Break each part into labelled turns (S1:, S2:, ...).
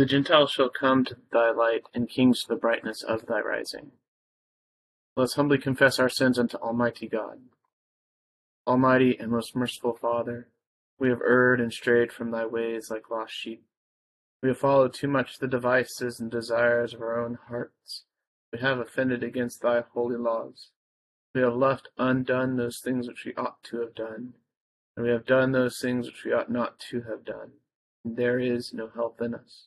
S1: The Gentiles shall come to thy light, and kings to the brightness of thy rising. Let us humbly confess our sins unto Almighty God. Almighty and most merciful Father, we have erred and strayed from thy ways like lost sheep. We have followed too much the devices and desires of our own hearts. We have offended against thy holy laws. We have left undone those things which we ought to have done, and we have done those things which we ought not to have done. And there is no help in us.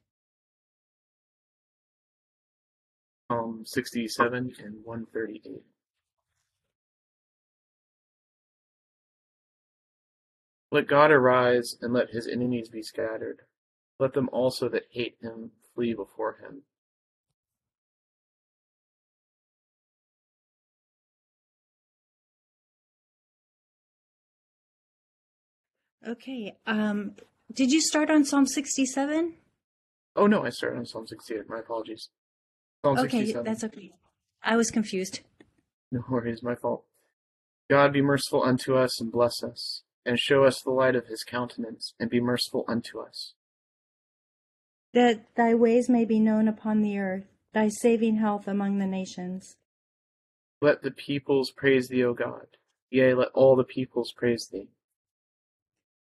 S1: Psalm 67 and 138. Let God arise, and let his enemies be scattered. Let them also that hate him flee before him.
S2: Okay. Um, did you start on Psalm 67?
S1: Oh no, I started on Psalm 68. My apologies.
S2: Okay, that's okay. I was confused.
S1: No worries, my fault. God be merciful unto us and bless us, and show us the light of his countenance, and be merciful unto us.
S2: That thy ways may be known upon the earth, thy saving health among the nations.
S1: Let the peoples praise thee, O God. Yea, let all the peoples praise thee.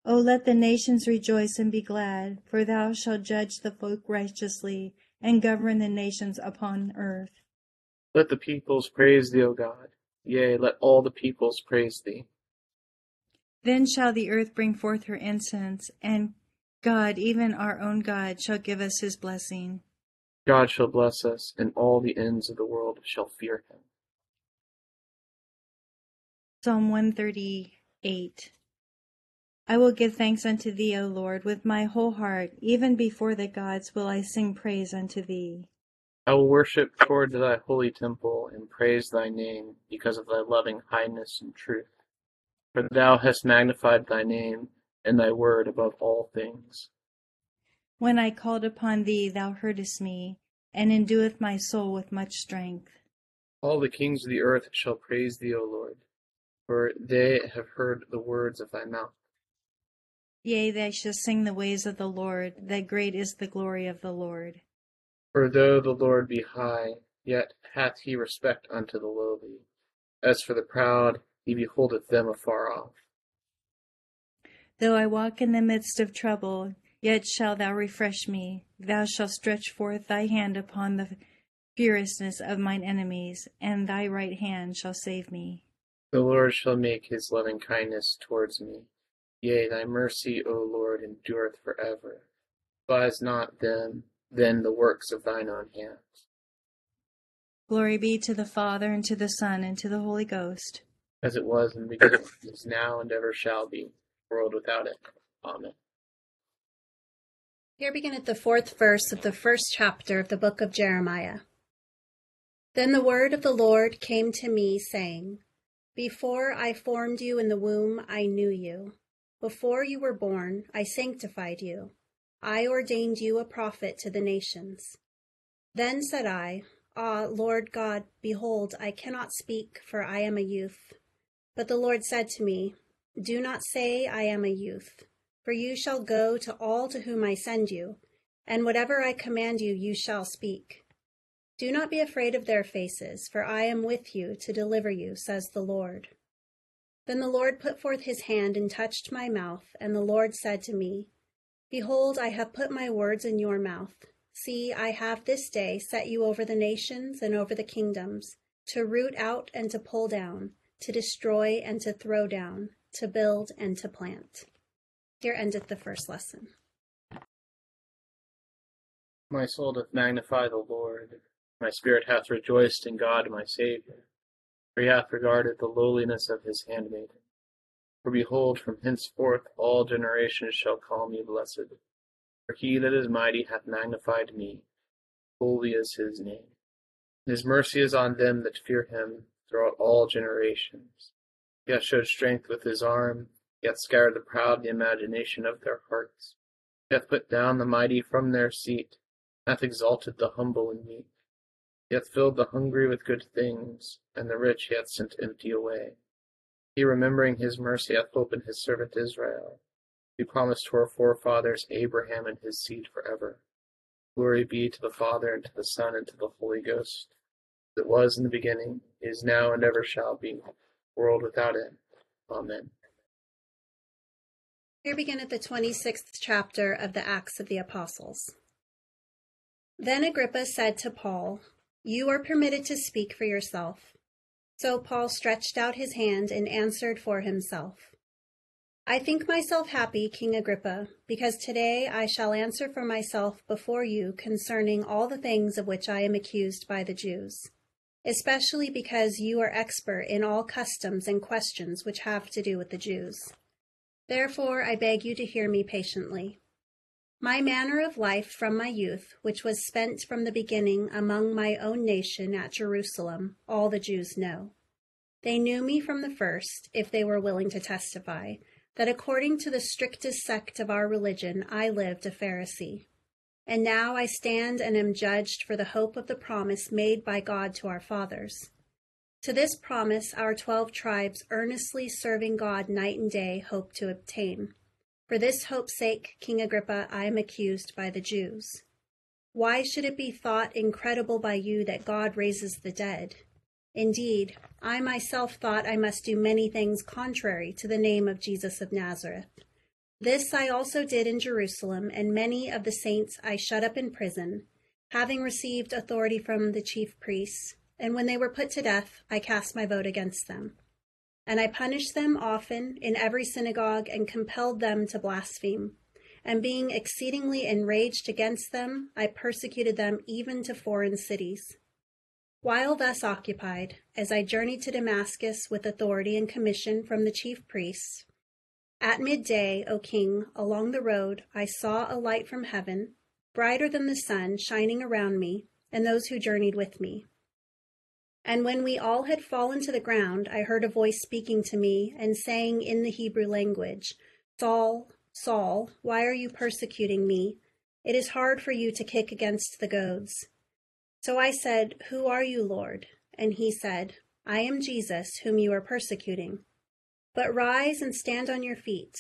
S2: O let the nations rejoice and be glad, for thou shalt judge the folk righteously, and govern the nations upon earth.
S1: Let the peoples praise thee, O God. Yea, let all the peoples praise thee.
S2: Then shall the earth bring forth her incense, and God, even our own God, shall give us his blessing.
S1: God shall bless us, and all the ends of the world shall fear him.
S2: Psalm 138 I will give thanks unto thee, O Lord, with my whole heart, even before the gods will I sing praise unto thee.
S1: I will worship toward thy holy temple, and praise thy name, because of thy loving kindness and truth. For thou hast magnified thy name, and thy word above all things.
S2: When I called upon thee, thou heardest me, and endueth my soul with much strength.
S1: All the kings of the earth shall praise thee, O Lord, for they have heard the words of thy mouth.
S2: Yea, they shall sing the ways of the Lord, that great is the glory of the Lord.
S1: For though the Lord be high, yet hath he respect unto the lowly. As for the proud, he beholdeth them afar off.
S2: Though I walk in the midst of trouble, yet shalt thou refresh me. Thou shalt stretch forth thy hand upon the furiousness of mine enemies, and thy right hand shall save me.
S1: The Lord shall make his loving kindness towards me. Yea, thy mercy, O Lord, endureth for ever. Despise not them, then the works of thine own hands.
S2: Glory be to the Father, and to the Son, and to the Holy Ghost.
S1: As it was in the beginning, is now, and ever shall be, world without end. Amen.
S3: Here beginneth the fourth verse of the first chapter of the book of Jeremiah. Then the word of the Lord came to me, saying, Before I formed you in the womb, I knew you. Before you were born, I sanctified you. I ordained you a prophet to the nations. Then said I, Ah, Lord God, behold, I cannot speak, for I am a youth. But the Lord said to me, Do not say, I am a youth, for you shall go to all to whom I send you, and whatever I command you, you shall speak. Do not be afraid of their faces, for I am with you to deliver you, says the Lord. Then the Lord put forth his hand and touched my mouth, and the Lord said to me, Behold, I have put my words in your mouth. See, I have this day set you over the nations and over the kingdoms, to root out and to pull down, to destroy and to throw down, to build and to plant. Here endeth the first lesson.
S1: My soul doth magnify the Lord. My spirit hath rejoiced in God my Saviour, for he hath regarded the lowliness of his handmaiden. For behold, from henceforth all generations shall call me blessed. For he that is mighty hath magnified me, holy is his name. His mercy is on them that fear him throughout all generations. He hath showed strength with his arm, he hath scattered the proud the imagination of their hearts. He hath put down the mighty from their seat, hath exalted the humble and meek. He hath filled the hungry with good things, and the rich he hath sent empty away. He, remembering his mercy, hath opened his servant Israel. He promised to our forefathers Abraham and his seed forever. Glory be to the Father, and to the Son, and to the Holy Ghost, it was in the beginning, is now, and ever shall be, world without end. Amen.
S3: Here beginneth the 26th chapter of the Acts of the Apostles. Then Agrippa said to Paul, You are permitted to speak for yourself. So Paul stretched out his hand and answered for himself. I think myself happy, King Agrippa, because today I shall answer for myself before you concerning all the things of which I am accused by the Jews, especially because you are expert in all customs and questions which have to do with the Jews. Therefore I beg you to hear me patiently. My manner of life from my youth, which was spent from the beginning among my own nation at Jerusalem, all the Jews know. They knew me from the first, if they were willing to testify, that according to the strictest sect of our religion I lived a Pharisee. And now I stand and am judged for the hope of the promise made by God to our fathers. To this promise our twelve tribes, earnestly serving God night and day, hope to obtain. For this hope's sake, King Agrippa, I am accused by the Jews. Why should it be thought incredible by you that God raises the dead? Indeed, I myself thought I must do many things contrary to the name of Jesus of Nazareth. This I also did in Jerusalem, and many of the saints I shut up in prison, having received authority from the chief priests. And when they were put to death, I cast my vote against them. And I punished them often in every synagogue and compelled them to blaspheme. And being exceedingly enraged against them, I persecuted them even to foreign cities. While thus occupied, as I journeyed to Damascus with authority and commission from the chief priests, at midday, O king, along the road, I saw a light from heaven, brighter than the sun, shining around me and those who journeyed with me. And when we all had fallen to the ground, I heard a voice speaking to me and saying in the Hebrew language, Saul, Saul, why are you persecuting me? It is hard for you to kick against the goads. So I said, Who are you, Lord? And he said, I am Jesus, whom you are persecuting. But rise and stand on your feet,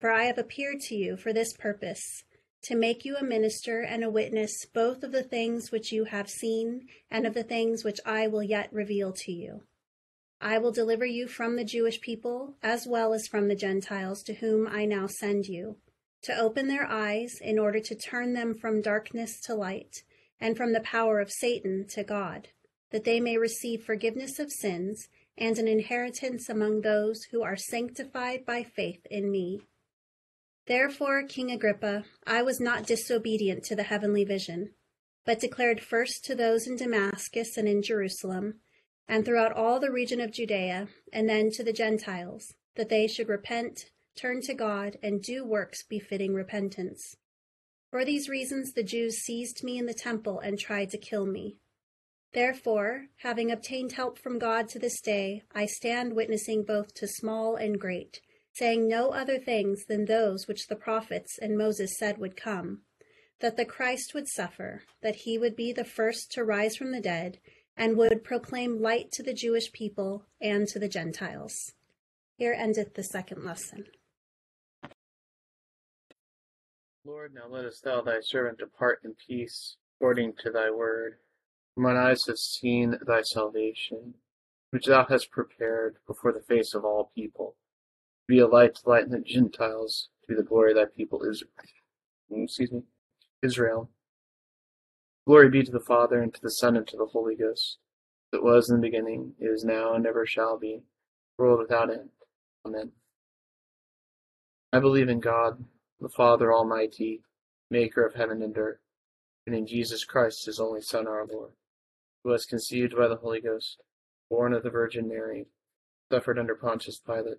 S3: for I have appeared to you for this purpose to make you a minister and a witness both of the things which you have seen and of the things which I will yet reveal to you. I will deliver you from the Jewish people as well as from the Gentiles to whom I now send you, to open their eyes in order to turn them from darkness to light and from the power of Satan to God, that they may receive forgiveness of sins and an inheritance among those who are sanctified by faith in me. Therefore, King Agrippa, I was not disobedient to the heavenly vision, but declared first to those in Damascus and in Jerusalem, and throughout all the region of Judea, and then to the Gentiles, that they should repent, turn to God, and do works befitting repentance. For these reasons the Jews seized me in the temple and tried to kill me. Therefore, having obtained help from God to this day, I stand witnessing both to small and great saying no other things than those which the prophets and Moses said would come that the Christ would suffer, that he would be the first to rise from the dead, and would proclaim light to the Jewish people and to the Gentiles. Here endeth the second lesson.
S1: Lord, now lettest thou thy servant depart in peace, according to thy word. Mine eyes have seen thy salvation, which thou hast prepared before the face of all people. Be a light to lighten the Gentiles, to the glory of thy people Israel. Mm, excuse me, Israel. Glory be to the Father, and to the Son, and to the Holy Ghost. It was in the beginning, is now, and ever shall be, world without end. Amen. I believe in God, the Father Almighty, maker of heaven and earth, and in Jesus Christ, his only Son, our Lord, who was conceived by the Holy Ghost, born of the Virgin Mary, suffered under Pontius Pilate,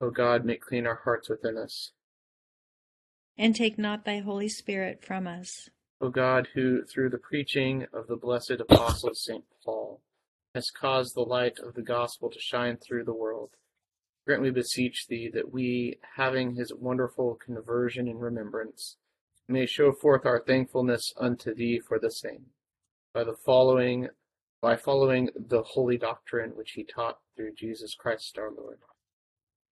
S1: O God, make clean our hearts within us.
S2: And take not thy Holy Spirit from us.
S1: O God, who through the preaching of the blessed apostle St. Paul has caused the light of the gospel to shine through the world, grant we beseech thee that we, having his wonderful conversion in remembrance, may show forth our thankfulness unto thee for the same, by the following by following the holy doctrine which he taught through Jesus Christ our Lord.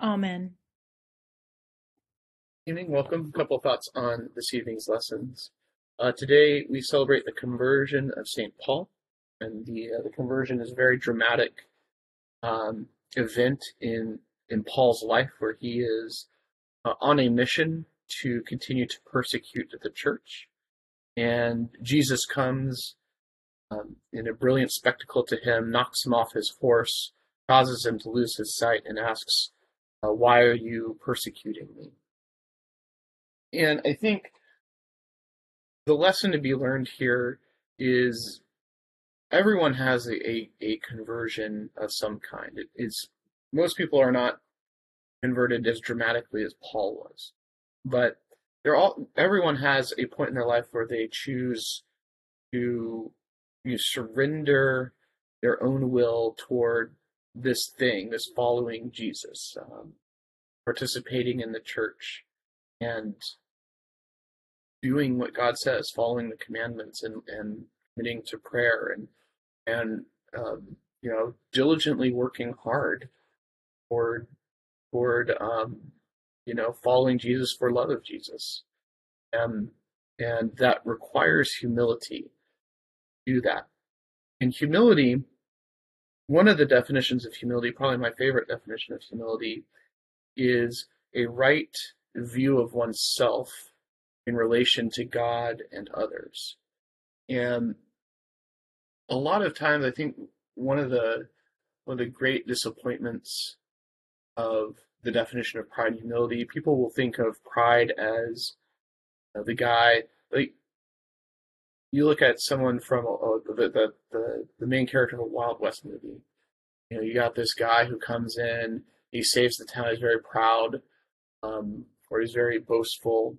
S2: Amen.
S1: Evening, welcome. A couple thoughts on this evening's lessons. Uh, today we celebrate the conversion of St. Paul, and the uh, the conversion is a very dramatic um, event in in Paul's life, where he is uh, on a mission to continue to persecute the church, and Jesus comes um, in a brilliant spectacle to him, knocks him off his horse, causes him to lose his sight, and asks, Uh, "Why are you persecuting me?" And I think the lesson to be learned here is everyone has a, a, a conversion of some kind. It, it's most people are not converted as dramatically as Paul was, but they're all everyone has a point in their life where they choose to you surrender their own will toward this thing, this following Jesus, um, participating in the church, and doing what God says, following the commandments, and and committing to prayer, and and um, you know diligently working hard toward toward um, you know following Jesus for love of Jesus, um, and that requires humility. To do that, and humility. One of the definitions of humility, probably my favorite definition of humility, is a right view of oneself in relation to God and others. And a lot of times, I think one of the one of the great disappointments of the definition of pride and humility, people will think of pride as the guy like you look at someone from uh, the, the the the main character of a Wild West movie. You know, you got this guy who comes in, he saves the town, he's very proud, um, or he's very boastful,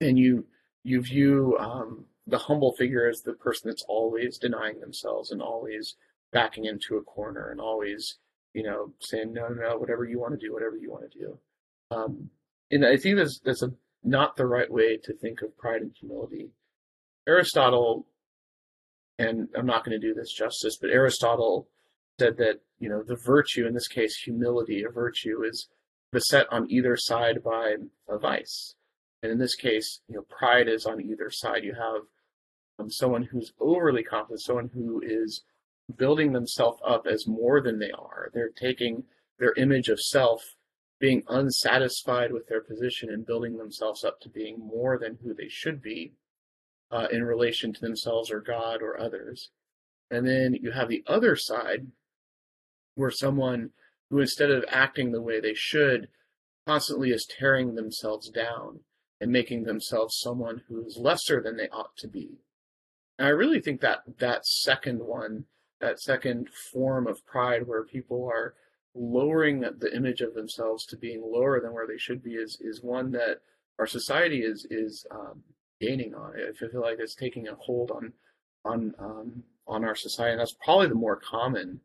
S1: and you you view um, the humble figure as the person that's always denying themselves and always backing into a corner and always, you know, saying no, no, whatever you want to do, whatever you want to do. Um, and I think that's that's a, not the right way to think of pride and humility. Aristotle, and I'm not going to do this justice, but Aristotle said that you know the virtue, in this case, humility, a virtue, is beset on either side by a vice. And in this case, you know, pride is on either side. You have um, someone who's overly confident, someone who is building themselves up as more than they are. They're taking their image of self, being unsatisfied with their position, and building themselves up to being more than who they should be uh, in relation to themselves or God or others. And then you have the other side, where someone who, instead of acting the way they should, constantly is tearing themselves down and making themselves someone who's lesser than they ought to be. And I really think that that second one, that second form of pride where people are lowering the image of themselves to being lower than where they should be is, is one that our society is, is um, gaining on. It. If I feel like it's taking a hold on, on, um, on our society. And that's probably the more common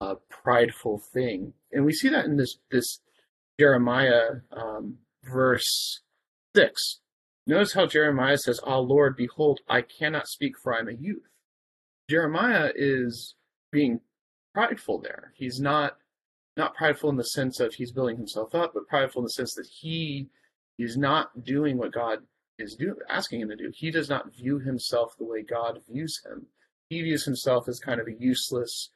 S1: uh, prideful thing. And we see that in this, this Jeremiah um, verse 6. Notice how Jeremiah says, Ah, Lord, behold, I cannot speak, for I am a youth. Jeremiah is being prideful there. He's not not prideful in the sense of he's building himself up, but prideful in the sense that he is not doing what God is do, asking him to do. He does not view himself the way God views him. He views himself as kind of a useless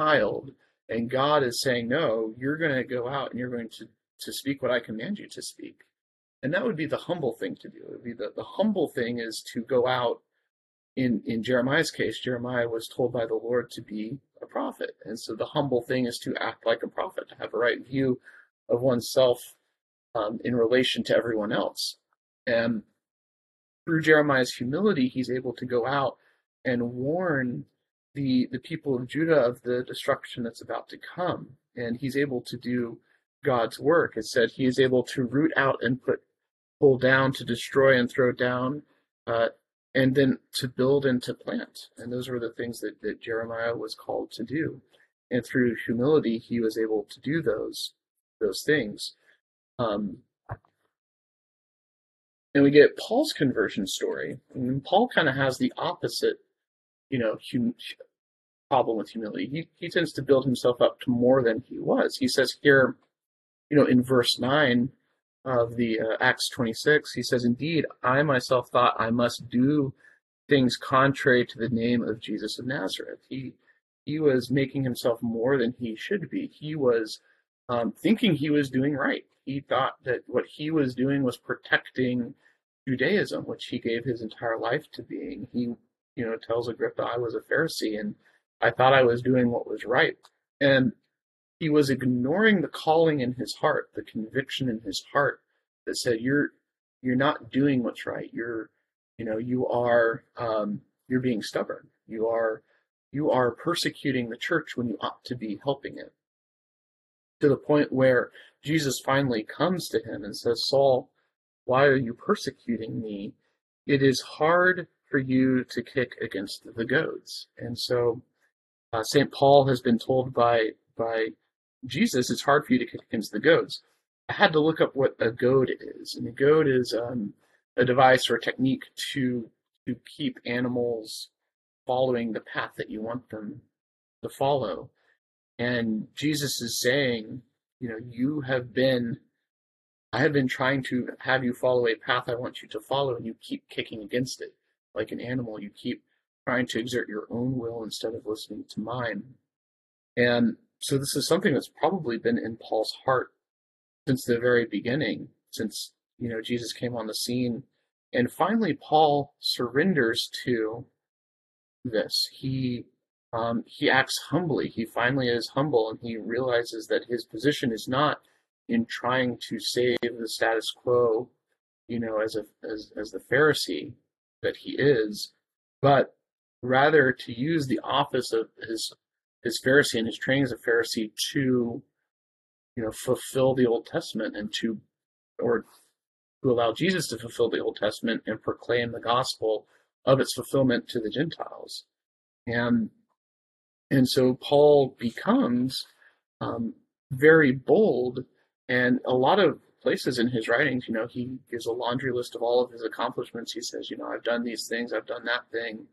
S1: child, and God is saying, "No, you're going to go out and you're going to to speak what I command you to speak." And that would be the humble thing to do. It would be the, the humble thing is to go out. In, in Jeremiah's case, Jeremiah was told by the Lord to be a prophet. And so the humble thing is to act like a prophet, to have a right view of oneself um, in relation to everyone else. And through Jeremiah's humility, he's able to go out and warn the the people of Judah of the destruction that's about to come. And he's able to do God's work. It said he is able to root out and put pull down, to destroy and throw down, uh, and then to build and to plant. And those were the things that, that Jeremiah was called to do. And through humility, he was able to do those those things. Um, and we get Paul's conversion story. And Paul kind of has the opposite, you know, hum- problem with humility. He, he tends to build himself up to more than he was. He says here, you know, in verse 9, of the uh, Acts 26, he says, Indeed, I myself thought I must do things contrary to the name of Jesus of Nazareth. He, he was making himself more than he should be. He was um, thinking he was doing right. He thought that what he was doing was protecting Judaism, which he gave his entire life to being. He, you know, tells Agrippa, I was a Pharisee and I thought I was doing what was right. And he was ignoring the calling in his heart, the conviction in his heart that said, "You're you're not doing what's right. You're, you know, you are um, you're being stubborn. You are you are persecuting the church when you ought to be helping it." To the point where Jesus finally comes to him and says, "Saul, why are you persecuting me? It is hard for you to kick against the goads." And so, uh, Saint Paul has been told by by Jesus, it's hard for you to kick against the goads. I had to look up what a goad is, and a goad is um, a device or a technique to to keep animals following the path that you want them to follow. And Jesus is saying, you know, you have been, I have been trying to have you follow a path I want you to follow, and you keep kicking against it like an animal. You keep trying to exert your own will instead of listening to mine. And so this is something that's probably been in Paul's heart since the very beginning, since you know Jesus came on the scene, and finally Paul surrenders to this. He um, he acts humbly. He finally is humble, and he realizes that his position is not in trying to save the status quo, you know, as a as as the Pharisee that he is, but rather to use the office of his his Pharisee and his training as a Pharisee to, you know, fulfill the Old Testament and to, or to allow Jesus to fulfill the Old Testament and proclaim the gospel of its fulfillment to the Gentiles. And and so Paul becomes um, very bold, and a lot of places in his writings, you know, he gives a laundry list of all of his accomplishments. He says, you know, I've done these things, I've done that thing.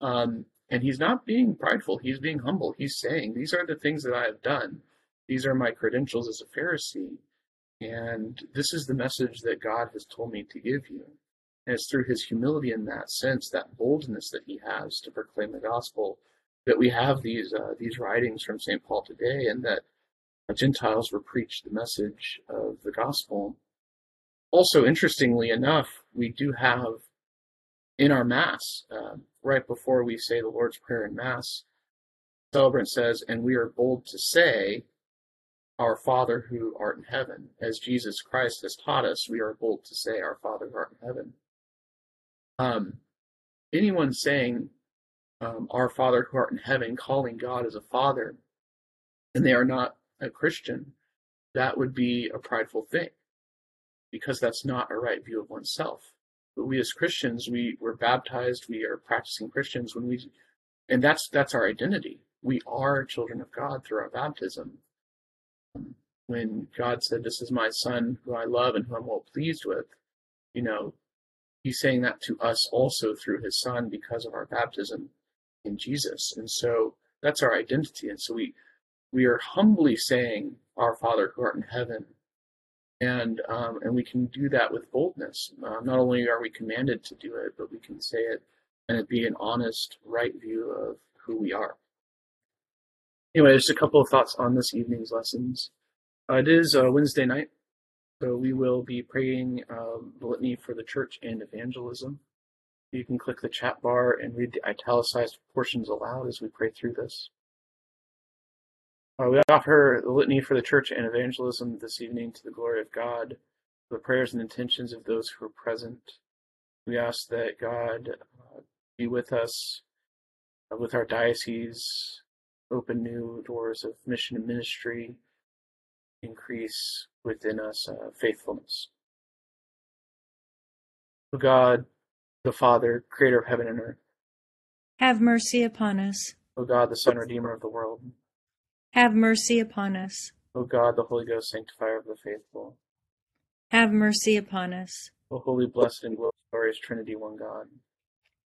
S1: Um, and he's not being prideful, he's being humble. He's saying, These are the things that I have done. These are my credentials as a Pharisee. And this is the message that God has told me to give you. And it's through his humility in that sense, that boldness that he has to proclaim the gospel, that we have these uh, these writings from St. Paul today, and that Gentiles were preached the message of the gospel. Also, interestingly enough, we do have in our Mass, uh, right before we say the Lord's Prayer in Mass, the celebrant says, And we are bold to say, Our Father who art in heaven. As Jesus Christ has taught us, we are bold to say, Our Father who art in heaven. Um, anyone saying, um, Our Father who art in heaven, calling God as a Father, and they are not a Christian, that would be a prideful thing because that's not a right view of oneself. But we as Christians, we were baptized, we are practicing Christians when we, and that's that's our identity. We are children of God through our baptism. When God said, "This is my Son, who I love and who I'm well pleased with," you know, He's saying that to us also through His Son because of our baptism in Jesus, and so that's our identity. And so we we are humbly saying, Our Father who art in heaven. And, um, and we can do that with boldness. Uh, not only are we commanded to do it, but we can say it and it be an honest, right view of who we are. Anyway, just a couple of thoughts on this evening's lessons. Uh, it is uh, Wednesday night, so we will be praying um, the litany for the church and evangelism. You can click the chat bar and read the italicized portions aloud as we pray through this. Uh, we offer the litany for the church and evangelism this evening to the glory of God, the prayers and intentions of those who are present. We ask that God uh, be with us, uh, with our diocese, open new doors of mission and ministry, increase within us uh, faithfulness. O God, the Father, creator of heaven and earth,
S2: have mercy upon us.
S1: O God, the Son, Redeemer of the world,
S2: have mercy upon us.
S1: O God, the Holy Ghost, sanctifier of the faithful.
S2: Have mercy upon us.
S1: O holy, blessed, and glorious Trinity, one God.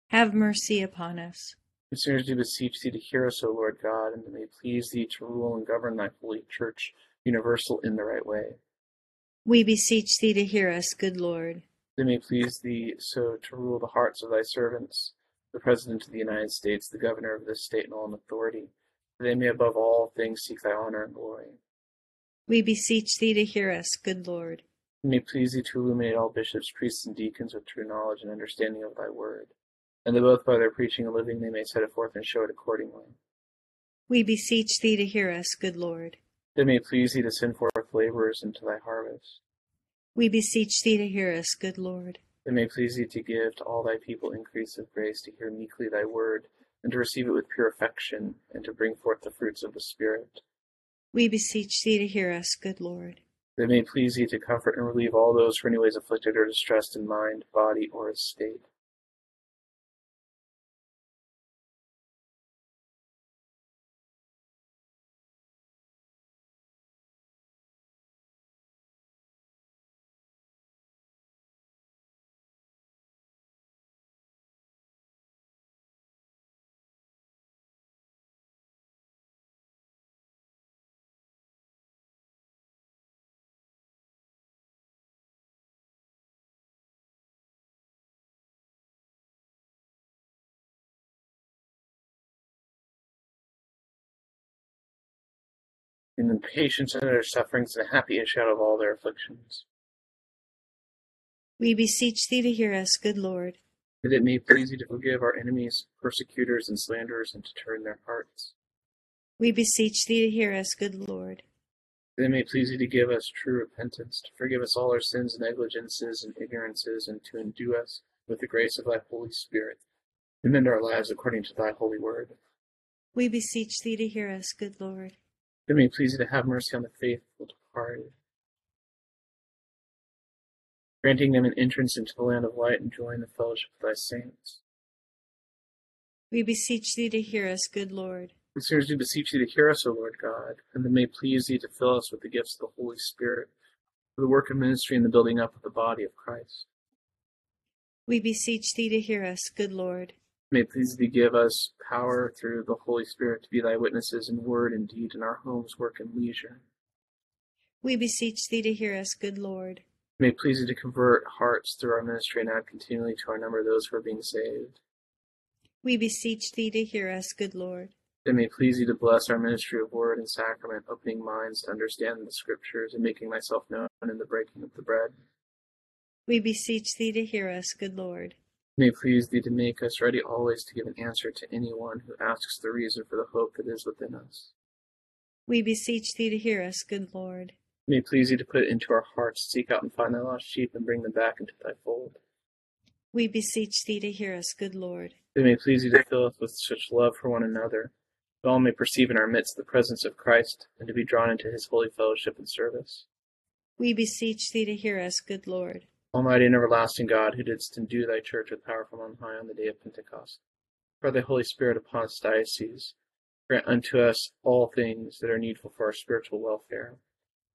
S2: Have mercy upon us.
S1: We sinners do beseech thee to hear us, O Lord God, and that may please thee to rule and govern thy holy church universal in the right way.
S2: We beseech thee to hear us, good Lord.
S1: That may please thee so to rule the hearts of thy servants, the President of the United States, the Governor of this state, and all in authority they may above all things seek thy honor and glory.
S2: We beseech thee to hear us, good Lord.
S1: It may please thee to illuminate all bishops, priests, and deacons with true knowledge and understanding of thy word, and that both by their preaching and living they may set it forth and show it accordingly.
S2: We beseech thee to hear us, good Lord.
S1: That it may please thee to send forth laborers into thy harvest.
S2: We beseech thee to hear us, good Lord.
S1: That it may please thee to give to all thy people increase of grace to hear meekly thy word and to receive it with pure affection, and to bring forth the fruits of the Spirit.
S2: We beseech thee to hear us, good Lord.
S1: That it may please thee to comfort and relieve all those who are any anyways afflicted or distressed in mind, body, or estate. In the patience of their sufferings and the happy issue out of all their afflictions.
S2: We beseech thee to hear us, good Lord.
S1: That it may please thee to forgive our enemies, persecutors, and slanderers, and to turn their hearts.
S2: We beseech thee to hear us, good Lord.
S1: That it may please thee to give us true repentance, to forgive us all our sins, negligences, and ignorances, and to endue us with the grace of thy Holy Spirit, to mend our lives according to thy holy word.
S2: We beseech thee to hear us, good Lord.
S1: It may please to have mercy on the faithful departed. granting them an entrance into the land of light and joy in the fellowship of thy saints.
S2: We beseech thee to hear us, good Lord.
S1: We do beseech thee to hear us, O Lord God, and that may please thee to fill us with the gifts of the Holy Spirit for the work of ministry and the building up of the body of Christ.
S2: We beseech thee to hear us, good Lord.
S1: May it please thee give us power through the Holy Spirit to be thy witnesses in word and deed in our homes, work, and leisure.
S2: We beseech thee to hear us, good Lord.
S1: May it please thee to convert hearts through our ministry and add continually to our number those who are being saved.
S2: We beseech thee to hear us, good Lord.
S1: That may please thee to bless our ministry of word and sacrament, opening minds to understand the scriptures and making thyself known in the breaking of the bread.
S2: We beseech thee to hear us, good Lord.
S1: May it please thee to make us ready always to give an answer to anyone who asks the reason for the hope that is within us.
S2: We beseech thee to hear us, good Lord.
S1: May it please thee to put it into our hearts seek out and find thy lost sheep and bring them back into thy fold.
S2: We beseech thee to hear us, good Lord.
S1: It may please thee to fill us with such love for one another, that all may perceive in our midst the presence of Christ, and to be drawn into his holy fellowship and service.
S2: We beseech thee to hear us, good Lord.
S1: Almighty and everlasting God, who didst endue thy church with power from on high on the day of Pentecost, pour the Holy Spirit upon its diocese, grant unto us all things that are needful for our spiritual welfare.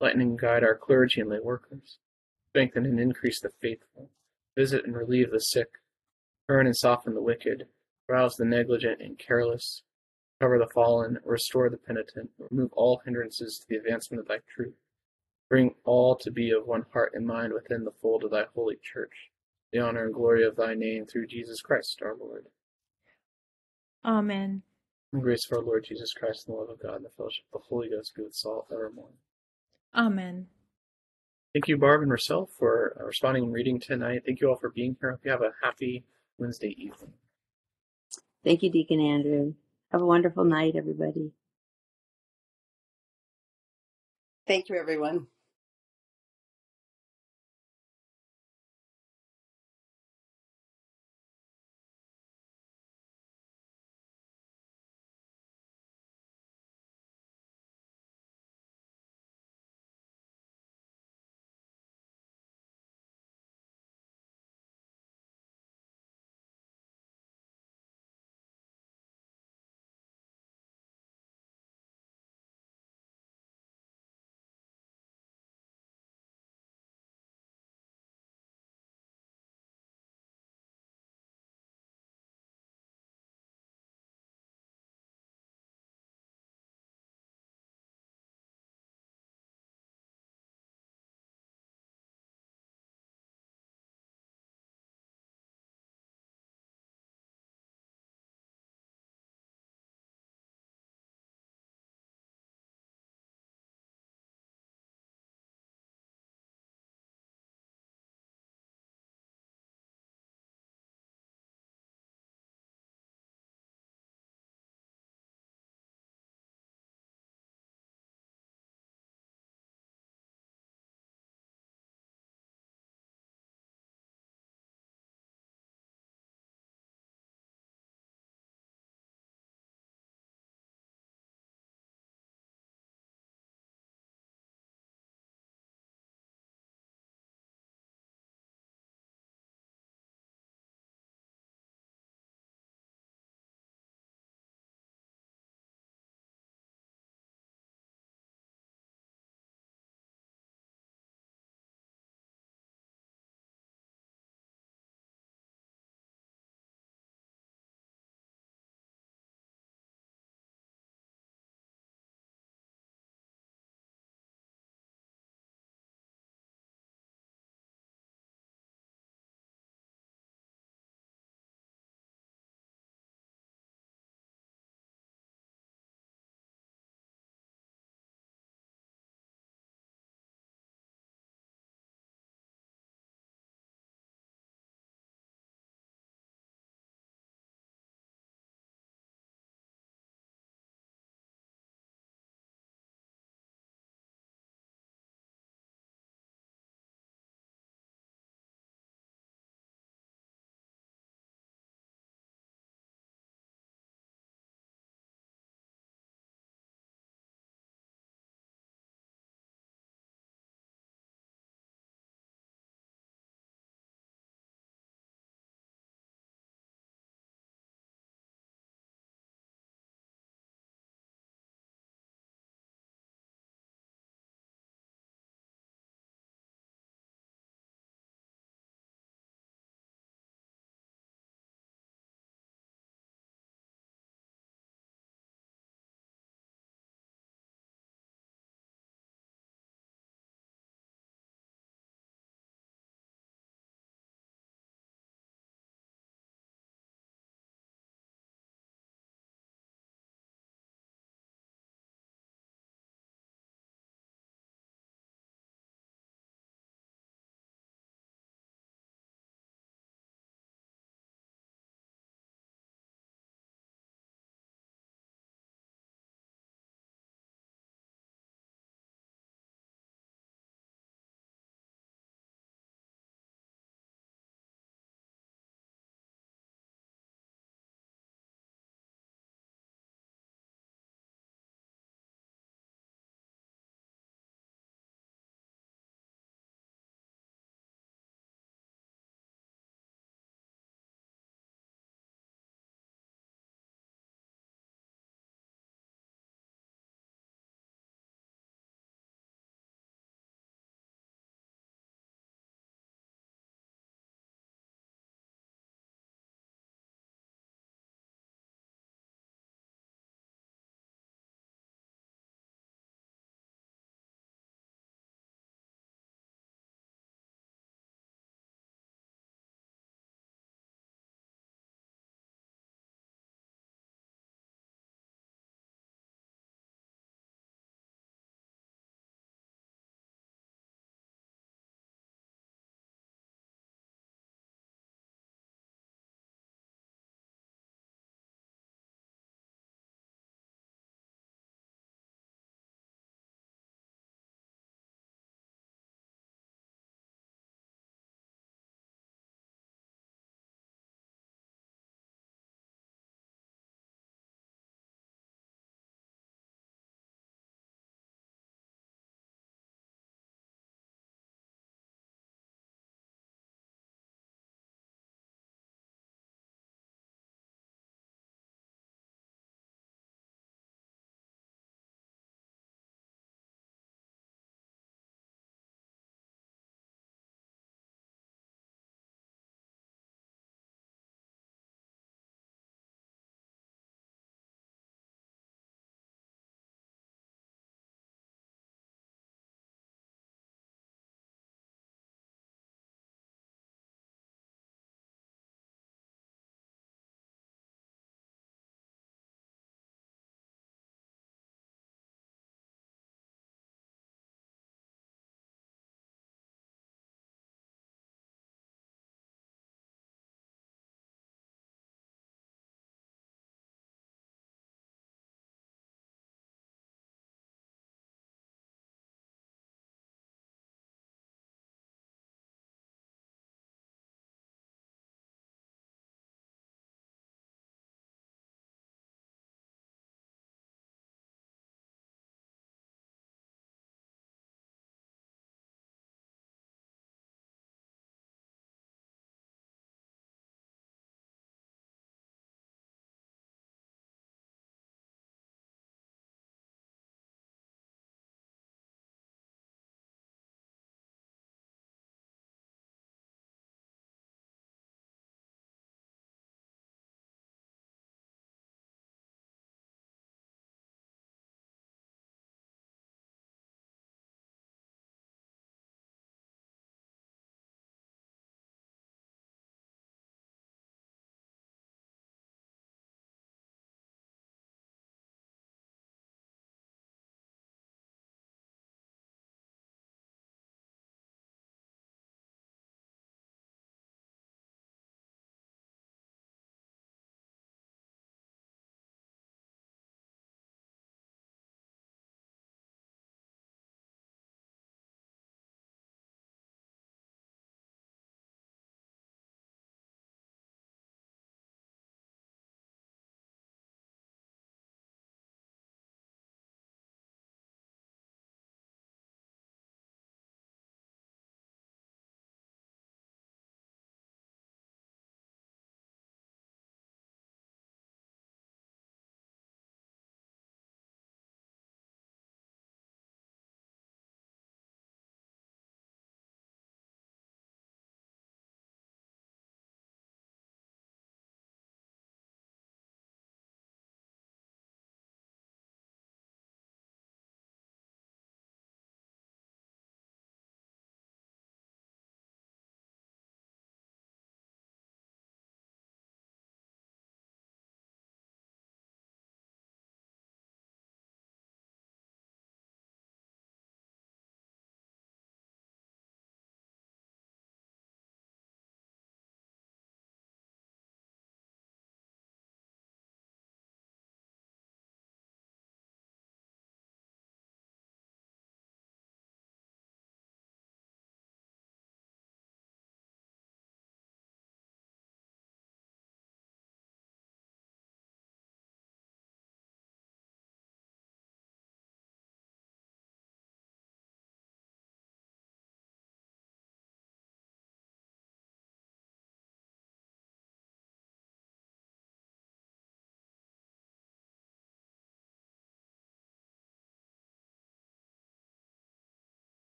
S1: Lighten and guide our clergy and lay workers. Strengthen and increase the faithful. Visit and relieve the sick. Turn and soften the wicked. Rouse the negligent and careless. Cover the fallen. Restore the penitent. Remove all hindrances to the advancement of thy truth. Bring all to be of one heart and mind within the fold of thy holy church. The honor and glory of thy name through Jesus Christ our Lord.
S2: Amen.
S1: And the grace of our Lord Jesus Christ and the love of God and the fellowship of the Holy Ghost be with us all evermore.
S2: Amen.
S1: Thank you, Barb and Rochelle, for uh, responding and reading tonight. Thank you all for being here. Hope you have a happy Wednesday evening.
S4: Thank you, Deacon Andrew. Have a wonderful night, everybody.
S5: Thank you, everyone.